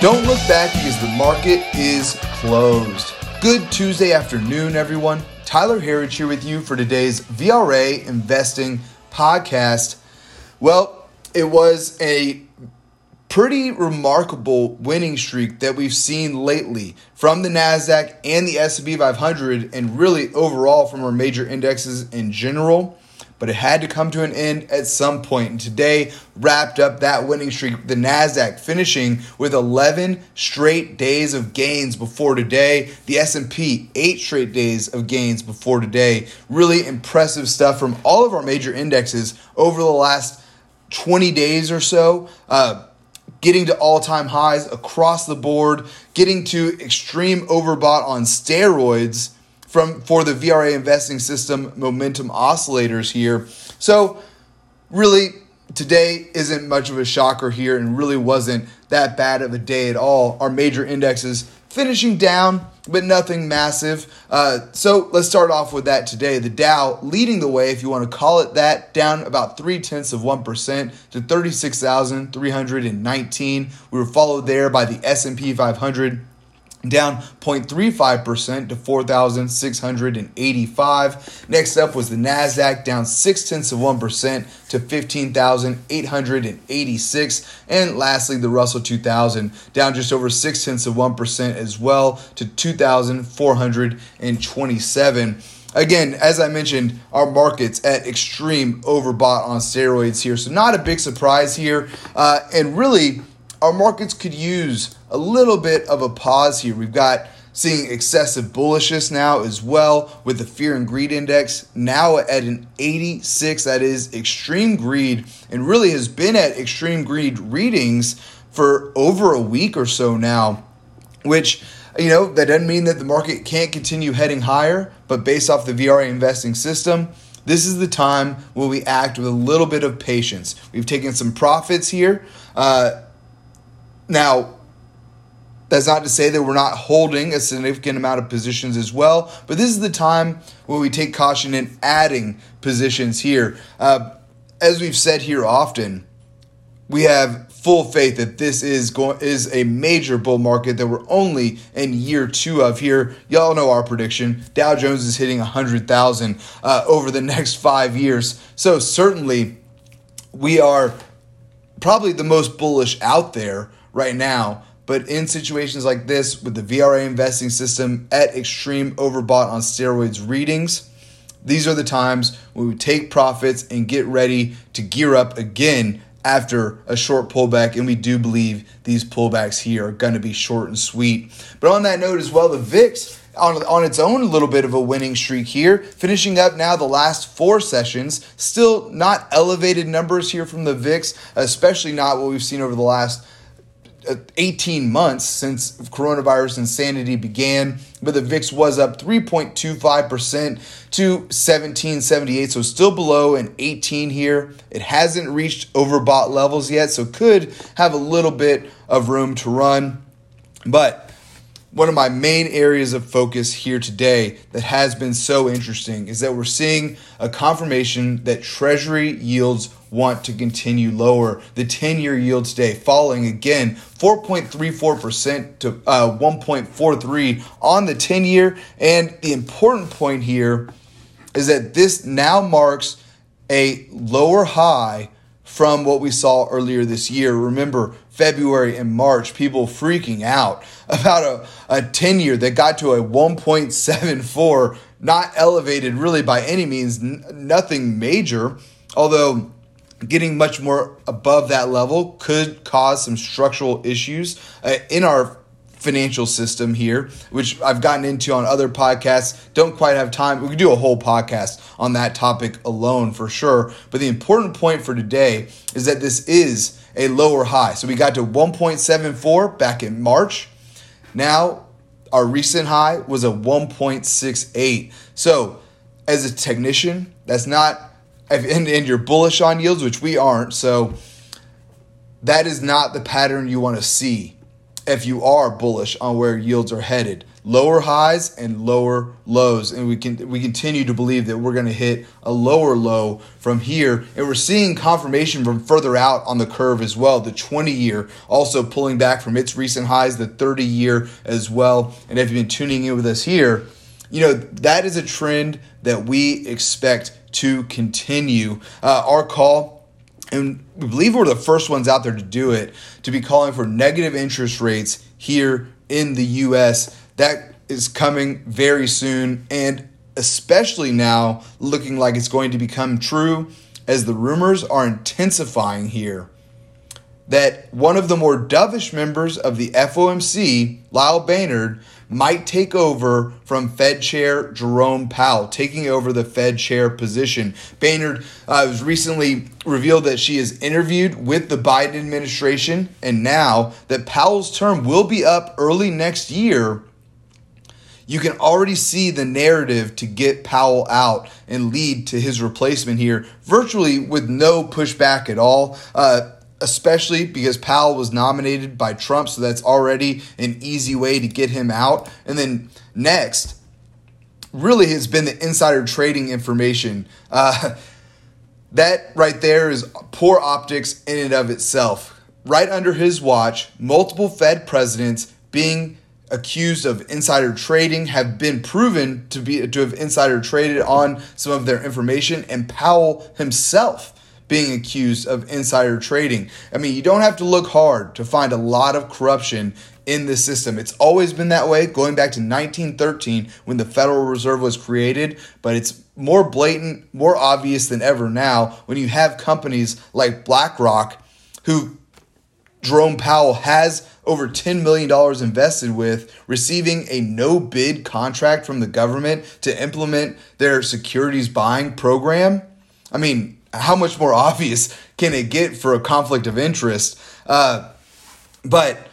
Don't look back because the market is closed. Good Tuesday afternoon, everyone. Tyler Herriage here with you for today's VRA Investing Podcast. Well, it was a pretty remarkable winning streak that we've seen lately from the Nasdaq and the S&P 500 and really overall from our major indexes in general but it had to come to an end at some point. And today wrapped up that winning streak, the Nasdaq finishing with 11 straight days of gains before today. The S&P 8 straight days of gains before today. Really impressive stuff from all of our major indexes over the last 20 days or so. Uh, getting to all-time highs across the board, getting to extreme overbought on steroids from for the VRA investing system momentum oscillators here. So really today isn't much of a shocker here and really wasn't that bad of a day at all. Our major indexes finishing down, but nothing massive. Uh, so let's start off with that today. The Dow leading the way, if you want to call it that, down about three tenths of one percent to thirty-six thousand three hundred and nineteen. We were followed there by the S and P 500 down 0.35% to 4,685. Next up was the NASDAQ, down 6 tenths of 1% to 15,886. And lastly, the Russell 2000, down just over 6 tenths of 1% as well to 2,427. Again, as I mentioned, our markets at extreme overbought on steroids here. So, not a big surprise here. Uh, and really, our markets could use a little bit of a pause here. We've got seeing excessive bullishness now as well with the fear and greed index now at an 86 that is extreme greed and really has been at extreme greed readings for over a week or so now which you know that doesn't mean that the market can't continue heading higher but based off the VRA investing system this is the time when we act with a little bit of patience we've taken some profits here uh, now that's not to say that we're not holding a significant amount of positions as well, but this is the time where we take caution in adding positions here. Uh, as we've said here often, we have full faith that this is going is a major bull market that we're only in year two of here. Y'all know our prediction: Dow Jones is hitting hundred thousand uh, over the next five years. So certainly, we are probably the most bullish out there right now. But in situations like this, with the VRA investing system at extreme overbought on steroids readings, these are the times when we take profits and get ready to gear up again after a short pullback. And we do believe these pullbacks here are going to be short and sweet. But on that note as well, the VIX on, on its own a little bit of a winning streak here, finishing up now the last four sessions. Still not elevated numbers here from the VIX, especially not what we've seen over the last Uh, 18 months since coronavirus insanity began, but the VIX was up 3.25% to 1778, so still below an 18 here. It hasn't reached overbought levels yet, so could have a little bit of room to run. But one of my main areas of focus here today that has been so interesting is that we're seeing a confirmation that treasury yields want to continue lower. The 10 year yield today falling again 4.34% to uh, 1.43 on the 10 year. And the important point here is that this now marks a lower high from what we saw earlier this year. Remember, February and March, people freaking out about a, a 10 year that got to a 1.74, not elevated really by any means, n- nothing major, although getting much more above that level could cause some structural issues uh, in our financial system here, which I've gotten into on other podcasts. Don't quite have time. We could do a whole podcast on that topic alone for sure. But the important point for today is that this is a lower high. So we got to 1.74 back in March. Now our recent high was a 1.68. So as a technician, that's not and, and you're bullish on yields, which we aren't. So that is not the pattern you want to see if you are bullish on where yields are headed. lower highs and lower lows, and we can we continue to believe that we're going to hit a lower low from here, and we're seeing confirmation from further out on the curve as well. The 20 year also pulling back from its recent highs, the 30 year as well. And if you've been tuning in with us here, you know that is a trend that we expect to continue. Uh, our call and we believe we're the first ones out there to do it, to be calling for negative interest rates here in the US. That is coming very soon, and especially now looking like it's going to become true as the rumors are intensifying here that one of the more dovish members of the FOMC, Lael Brainard, might take over from Fed Chair Jerome Powell, taking over the Fed Chair position. Brainard uh, was recently revealed that she is interviewed with the Biden administration, and now that Powell's term will be up early next year. You can already see the narrative to get Powell out and lead to his replacement here, virtually with no pushback at all. Uh, especially because Powell was nominated by Trump, so that's already an easy way to get him out. And then next, really has been the insider trading information. Uh, that right there is poor optics in and of itself. Right under his watch, multiple Fed presidents being accused of insider trading have been proven to be to have insider traded on some of their information and Powell himself being accused of insider trading. I mean, you don't have to look hard to find a lot of corruption in this system. It's always been that way, going back to 1913 when the Federal Reserve was created, but it's more blatant, more obvious than ever now when you have companies like BlackRock who Jerome Powell has over $10 million invested with, receiving a no bid contract from the government to implement their securities buying program. I mean, how much more obvious can it get for a conflict of interest? Uh, but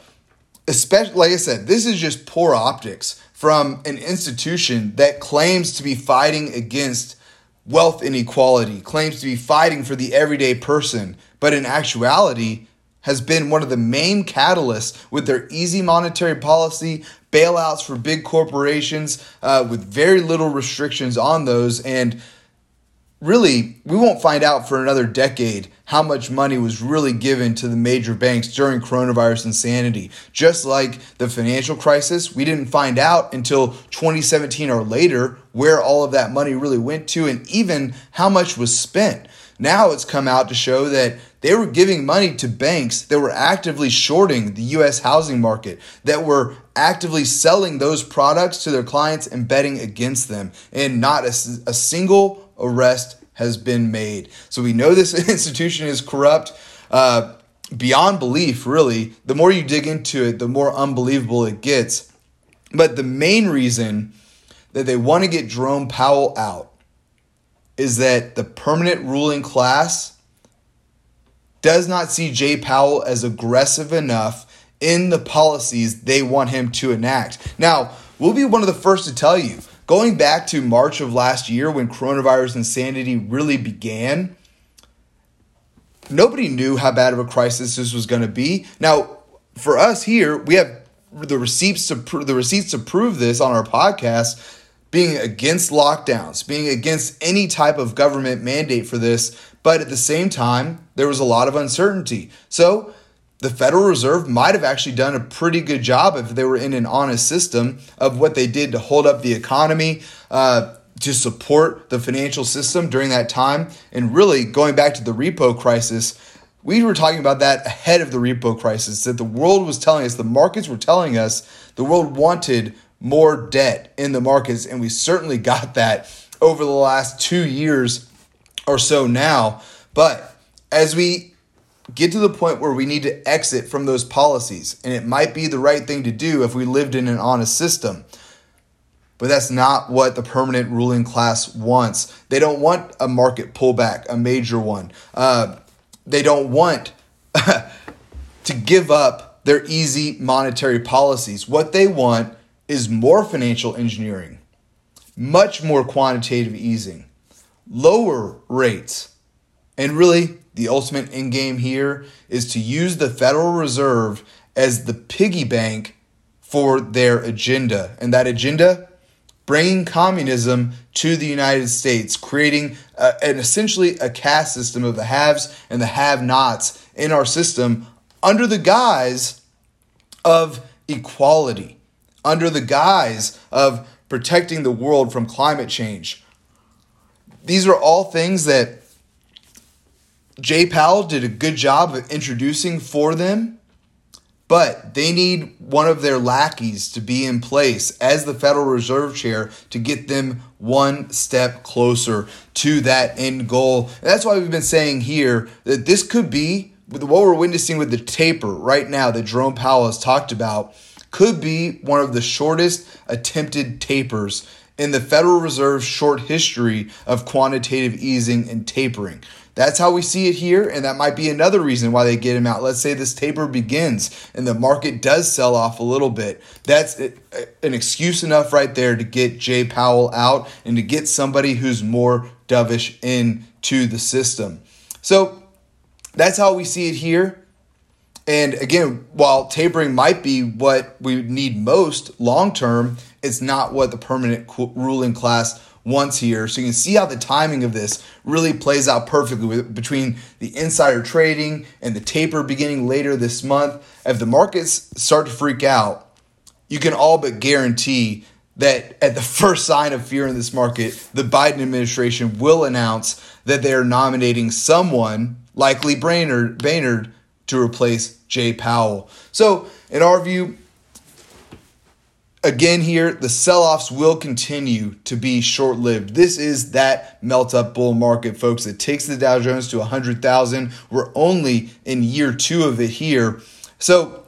especially, like I said, this is just poor optics from an institution that claims to be fighting against wealth inequality, claims to be fighting for the everyday person, but in actuality has been one of the main catalysts with their easy monetary policy, bailouts for big corporations uh, with very little restrictions on those, and really, we won't find out for another decade how much money was really given to the major banks during coronavirus insanity. Just like the financial crisis, we didn't find out until 2017 or later where all of that money really went to and even how much was spent. Now it's come out to show that they were giving money to banks that were actively shorting the US housing market, that were actively selling those products to their clients and betting against them, and not a, a single arrest has been made. So we know this institution is corrupt uh, beyond belief, really. The more you dig into it, the more unbelievable it gets. But the main reason that they want to get Jerome Powell out is that the permanent ruling class does not see Jay Powell as aggressive enough in the policies they want him to enact. Now, we'll be one of the first to tell you Going back to March of last year when coronavirus insanity really began, nobody knew how bad of a crisis this was going to be. Now, for us here, we have the receipts to pr- the receipts to prove this on our podcast being against lockdowns, being against any type of government mandate for this, but at the same time, there was a lot of uncertainty. So, the Federal Reserve might have actually done a pretty good job if they were in an honest system of what they did to hold up the economy, uh, to support the financial system during that time. And really, going back to the repo crisis, we were talking about that ahead of the repo crisis, that the world was telling us, the markets were telling us, the world wanted more debt in the markets. And we certainly got that over the last two years or so now. But as we get to the point where we need to exit from those policies. And it might be the right thing to do if we lived in an honest system. But that's not what the permanent ruling class wants. They don't want a market pullback, a major one. Uh, they don't want to give up their easy monetary policies. What they want is more financial engineering, much more quantitative easing, lower rates, and really the ultimate end game here is to use the Federal Reserve as the piggy bank for their agenda. And that agenda, bringing communism to the United States, creating uh, an essentially a caste system of the haves and the have nots in our system under the guise of equality, under the guise of protecting the world from climate change. These are all things that Jay Powell did a good job of introducing for them, but they need one of their lackeys to be in place as the Federal Reserve Chair to get them one step closer to that end goal. That's why we've been saying here that this could be what we're witnessing with the taper right now that Jerome Powell has talked about could be one of the shortest attempted tapers in the Federal Reserve's short history of quantitative easing and tapering. That's how we see it here, and that might be another reason why they get him out. Let's say this taper begins and the market does sell off a little bit. That's an excuse enough right there to get Jay Powell out and to get somebody who's more dovish into the system. So that's how we see it here. And again, while tapering might be what we need most long term, it's not what the permanent ruling class wants here. So you can see how the timing of this really plays out perfectly with, between the insider trading and the taper beginning later this month. If the markets start to freak out, you can all but guarantee that at the first sign of fear in this market, the Biden administration will announce that they are nominating someone, likely Brainard, Boehnert, to replace Jay Powell. So, in our view, again here, the sell offs will continue to be short lived. This is that melt up bull market, folks. It takes the Dow Jones to 100,000. We're only in year two of it here. So,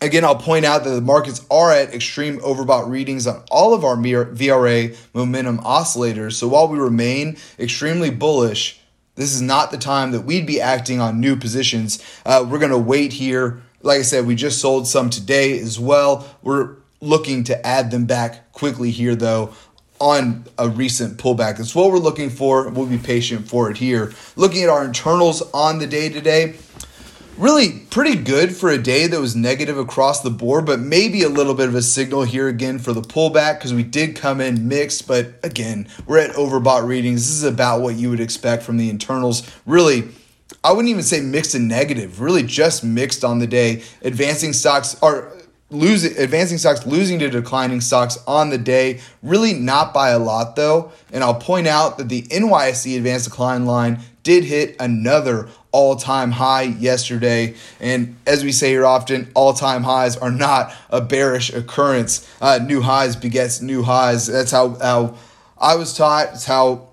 Again, I'll point out that the markets are at extreme overbought readings on all of our VRA momentum oscillators. So while we remain extremely bullish, this is not the time that we'd be acting on new positions. Uh, we're going to wait here. Like I said, we just sold some today as well. We're looking to add them back quickly here, though, on a recent pullback. That's what we're looking for. We'll be patient for it here. Looking at our internals on the day today really pretty good for a day that was negative across the board, but maybe a little bit of a signal here again for the pullback because we did come in mixed. But again, we're at overbought readings. This is about what you would expect from the internals. Really, I wouldn't even say mixed and negative, really just mixed on the day. Advancing stocks are losing advancing stocks losing to declining stocks on the day really not by a lot though and i'll point out that the NYSE advanced decline line did hit another all time high yesterday. And as we say here often, all time highs are not a bearish occurrence. Uh, new highs begets new highs. That's how, how I was taught. It's how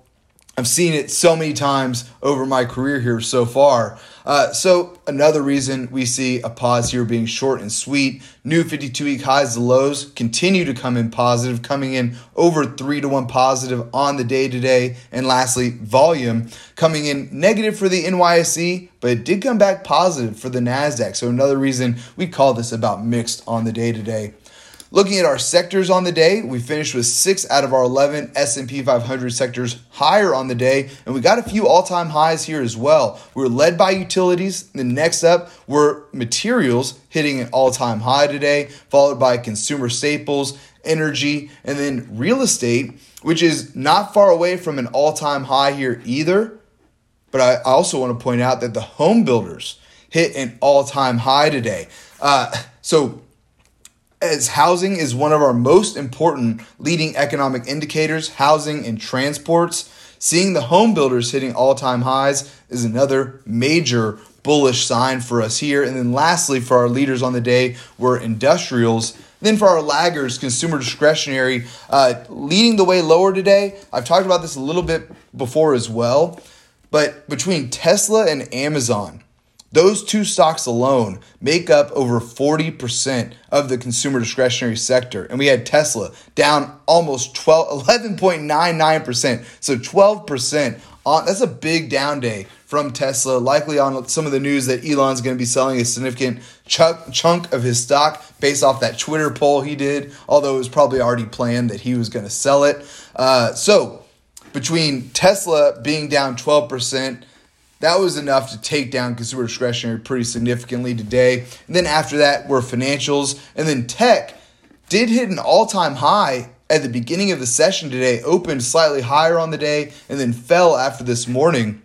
I've seen it so many times over my career here so far. Uh, so another reason we see a pause here being short and sweet. New 52 week highs and lows continue to come in positive, coming in over three to one positive on the day today. And lastly, volume coming in negative for the NYSE, but it did come back positive for the Nasdaq. So another reason we call this about mixed on the day today. Looking at our sectors on the day, we finished with six out of our 11 S&P 500 sectors higher on the day, and we got a few all-time highs here as well. We were led by utilities. The next up were materials hitting an all-time high today, followed by consumer staples, energy, and then real estate, which is not far away from an all-time high here either. But I also want to point out that the home builders hit an all-time high today. Uh, so as housing is one of our most important leading economic indicators, housing and transports, seeing the home builders hitting all time highs is another major bullish sign for us here. And then lastly, for our leaders on the day were industrials. Then for our laggers, consumer discretionary, uh, leading the way lower today. I've talked about this a little bit before as well. But between Tesla and Amazon, those two stocks alone make up over 40% of the consumer discretionary sector. And we had Tesla down almost 12, 11.99%. So 12% on that's a big down day from Tesla, likely on some of the news that Elon's going to be selling a significant chunk, chunk of his stock based off that Twitter poll he did, although it was probably already planned that he was going to sell it. Uh, so between Tesla being down 12%, that was enough to take down consumer discretionary pretty significantly today. And then after that were financials, and then tech did hit an all time high at the beginning of the session today, opened slightly higher on the day, and then fell after this morning.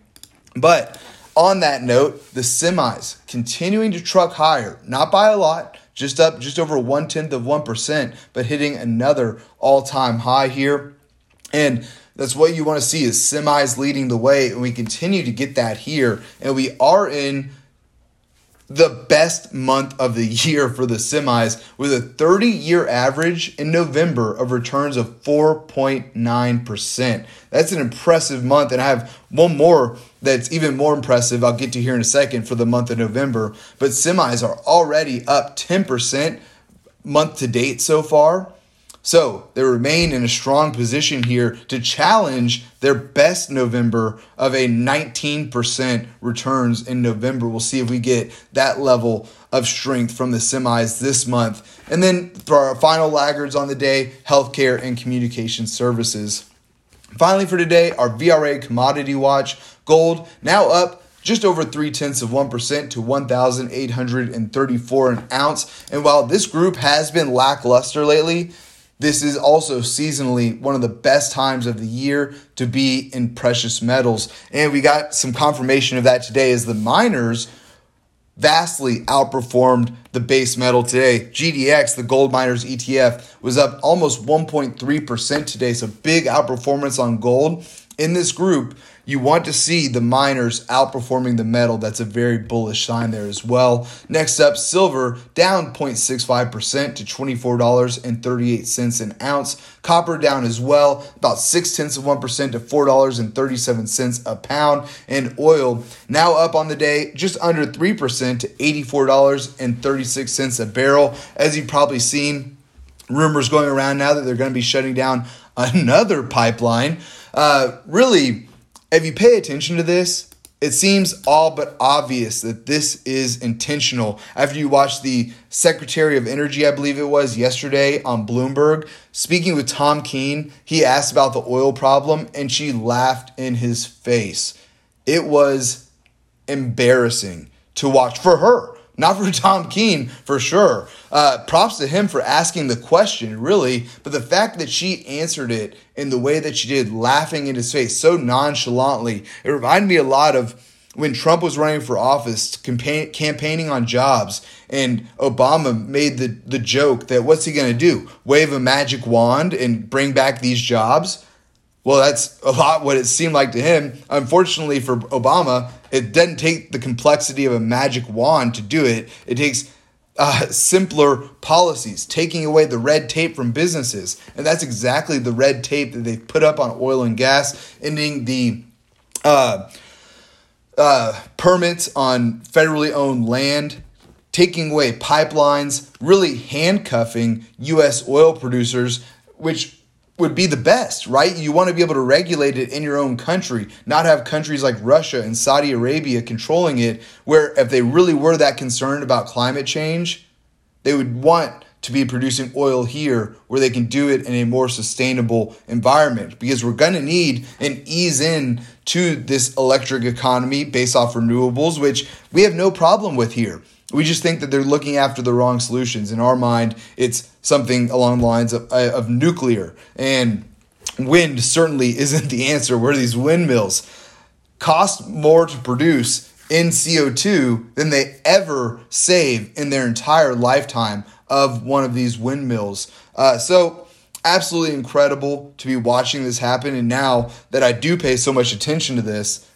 But on that note, the semis continuing to truck higher, not by a lot, just up just over one tenth of 1%, but hitting another all time high here. And that's what you want to see is semis leading the way, and we continue to get that here. And we are in the best month of the year for the semis with a 30 year average in November of returns of 4.9%. That's an impressive month. And I have one more that's even more impressive. I'll get to here in a second for the month of November. But semis are already up 10% month to date so far. So they remain in a strong position here to challenge their best November of a 19% returns in November. We'll see if we get that level of strength from the semis this month. And then for our final laggards on the day, healthcare and communication services. Finally, for today, our VRA commodity watch gold now up just over three tenths of 1% to 1,834 an ounce. And while this group has been lackluster lately, this is also seasonally one of the best times of the year to be in precious metals. And we got some confirmation of that today as the miners vastly outperformed the base metal today. GDX, the gold miners ETF, was up almost 1.3% today. So big outperformance on gold. In this group, you want to see the miners outperforming the metal. That's a very bullish sign there as well. Next up, silver down 0.65% to $24.38 an ounce. Copper down as well, about six tenths of 1% to $4.37 a pound. And oil now up on the day just under 3% to $84.36 a barrel. As you've probably seen, rumors going around now that they're going to be shutting down another pipeline. Uh, really, if you pay attention to this, it seems all but obvious that this is intentional. After you watch the Secretary of Energy, I believe it was yesterday on Bloomberg, speaking with Tom Keene, he asked about the oil problem and she laughed in his face. It was embarrassing to watch for her not for Tom Keene, for sure. Uh, props to him for asking the question, really. But the fact that she answered it in the way that she did, laughing in his face so nonchalantly, it reminded me a lot of when Trump was running for office, campaign, campaigning on jobs, and Obama made the, the joke that what's he going to do? Wave a magic wand and bring back these jobs? Well, that's a lot what it seemed like to him. Unfortunately for Obama, it doesn't take the complexity of a magic wand to do it. It takes uh, simpler policies, taking away the red tape from businesses. And that's exactly the red tape that they've put up on oil and gas, ending the uh, uh, permits on federally owned land, taking away pipelines, really handcuffing U.S. oil producers, which would be the best, right? You want to be able to regulate it in your own country, not have countries like Russia and Saudi Arabia controlling it, where if they really were that concerned about climate change, they would want to be producing oil here where they can do it in a more sustainable environment because we're going to need an ease in to this electric economy based off renewables, which we have no problem with here. We just think that they're looking after the wrong solutions. In our mind, it's something along the lines of, uh, of nuclear. And wind certainly isn't the answer. Where these windmills cost more to produce in CO2 than they ever save in their entire lifetime of one of these windmills. Uh, so, absolutely incredible to be watching this happen. And now that I do pay so much attention to this,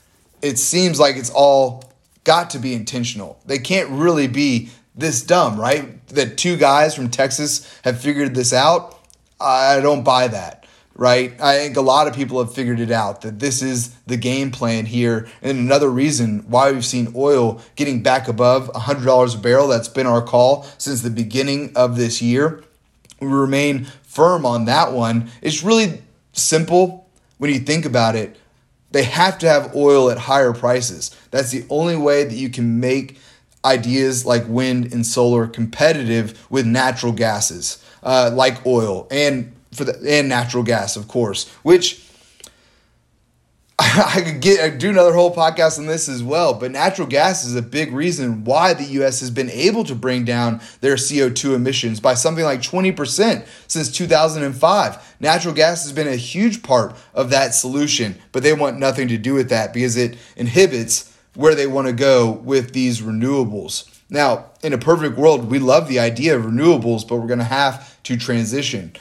it seems like it's all got to be intentional. They can't really be this dumb, right? That two guys from Texas have figured this out. I don't buy that, right? I think a lot of people have figured it out that this is the game plan here. And another reason why we've seen oil getting back above $100 a barrel, that's been our call since the beginning of this year. We remain firm on that one. It's really simple when you think about it they have to have oil at higher prices. That's the only way that you can make ideas like wind and solar competitive with natural gases, uh, like oil and for the and natural gas, of course. Which I could get I do another whole podcast on this as well, but natural gas is a big reason why the US has been able to bring down their CO2 emissions by something like 20% since 2005. Natural gas has been a huge part of that solution, but they want nothing to do with that because it inhibits where they want to go with these renewables. Now, in a perfect world, we love the idea of renewables, but we're going to have to transition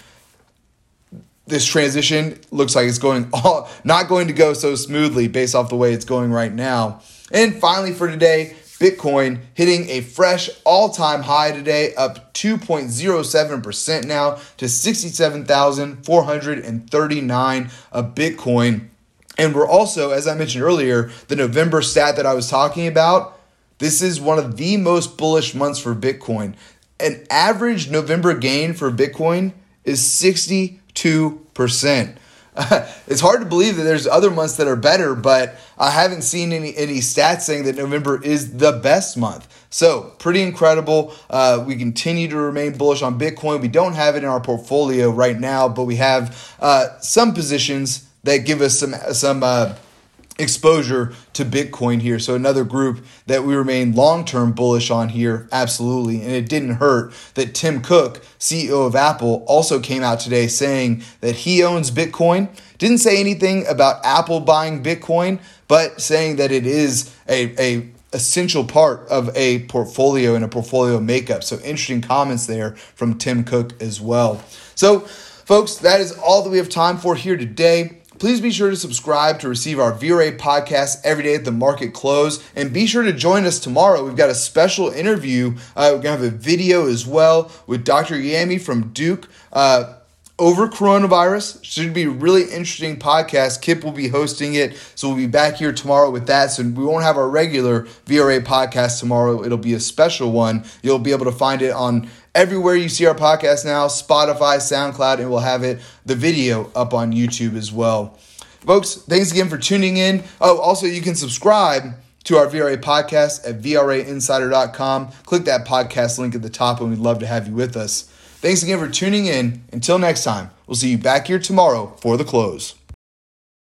this transition looks like it's going all not going to go so smoothly based off the way it's going right now. And finally for today, Bitcoin hitting a fresh all-time high today, up 2.07% now to 67,439 of Bitcoin. And we're also, as I mentioned earlier, the November stat that I was talking about, this is one of the most bullish months for Bitcoin. An average November gain for Bitcoin is 62%. it's hard to believe that there's other months that are better, but I haven't seen any, any stats saying that November is the best month. So, pretty incredible. Uh, we continue to remain bullish on Bitcoin. We don't have it in our portfolio right now, but we have uh, some positions that give us some some uh, exposure to Bitcoin here. So another group that we remain long-term bullish on here, absolutely. And it didn't hurt that Tim Cook, CEO of Apple, also came out today saying that he owns Bitcoin. Didn't say anything about Apple buying Bitcoin, but saying that it is a, a essential part of a portfolio and a portfolio makeup. So interesting comments there from Tim Cook as well. So folks, that is all that we have time for here today. Please be sure to subscribe to receive our VRA podcast every day at the market close. And be sure to join us tomorrow. We've got a special interview. Uh, we're going to have a video as well with Dr. Yami from Duke. Uh, over coronavirus. Should be a really interesting podcast. Kip will be hosting it, so we'll be back here tomorrow with that. So we won't have our regular VRA podcast tomorrow. It'll be a special one. You'll be able to find it on everywhere you see our podcast now Spotify, SoundCloud, and we'll have it, the video, up on YouTube as well. Folks, thanks again for tuning in. Oh, also, you can subscribe to our VRA podcast at VRAinsider.com. Click that podcast link at the top, and we'd love to have you with us. Thanks again for tuning in. Until next time, we'll see you back here tomorrow for the close.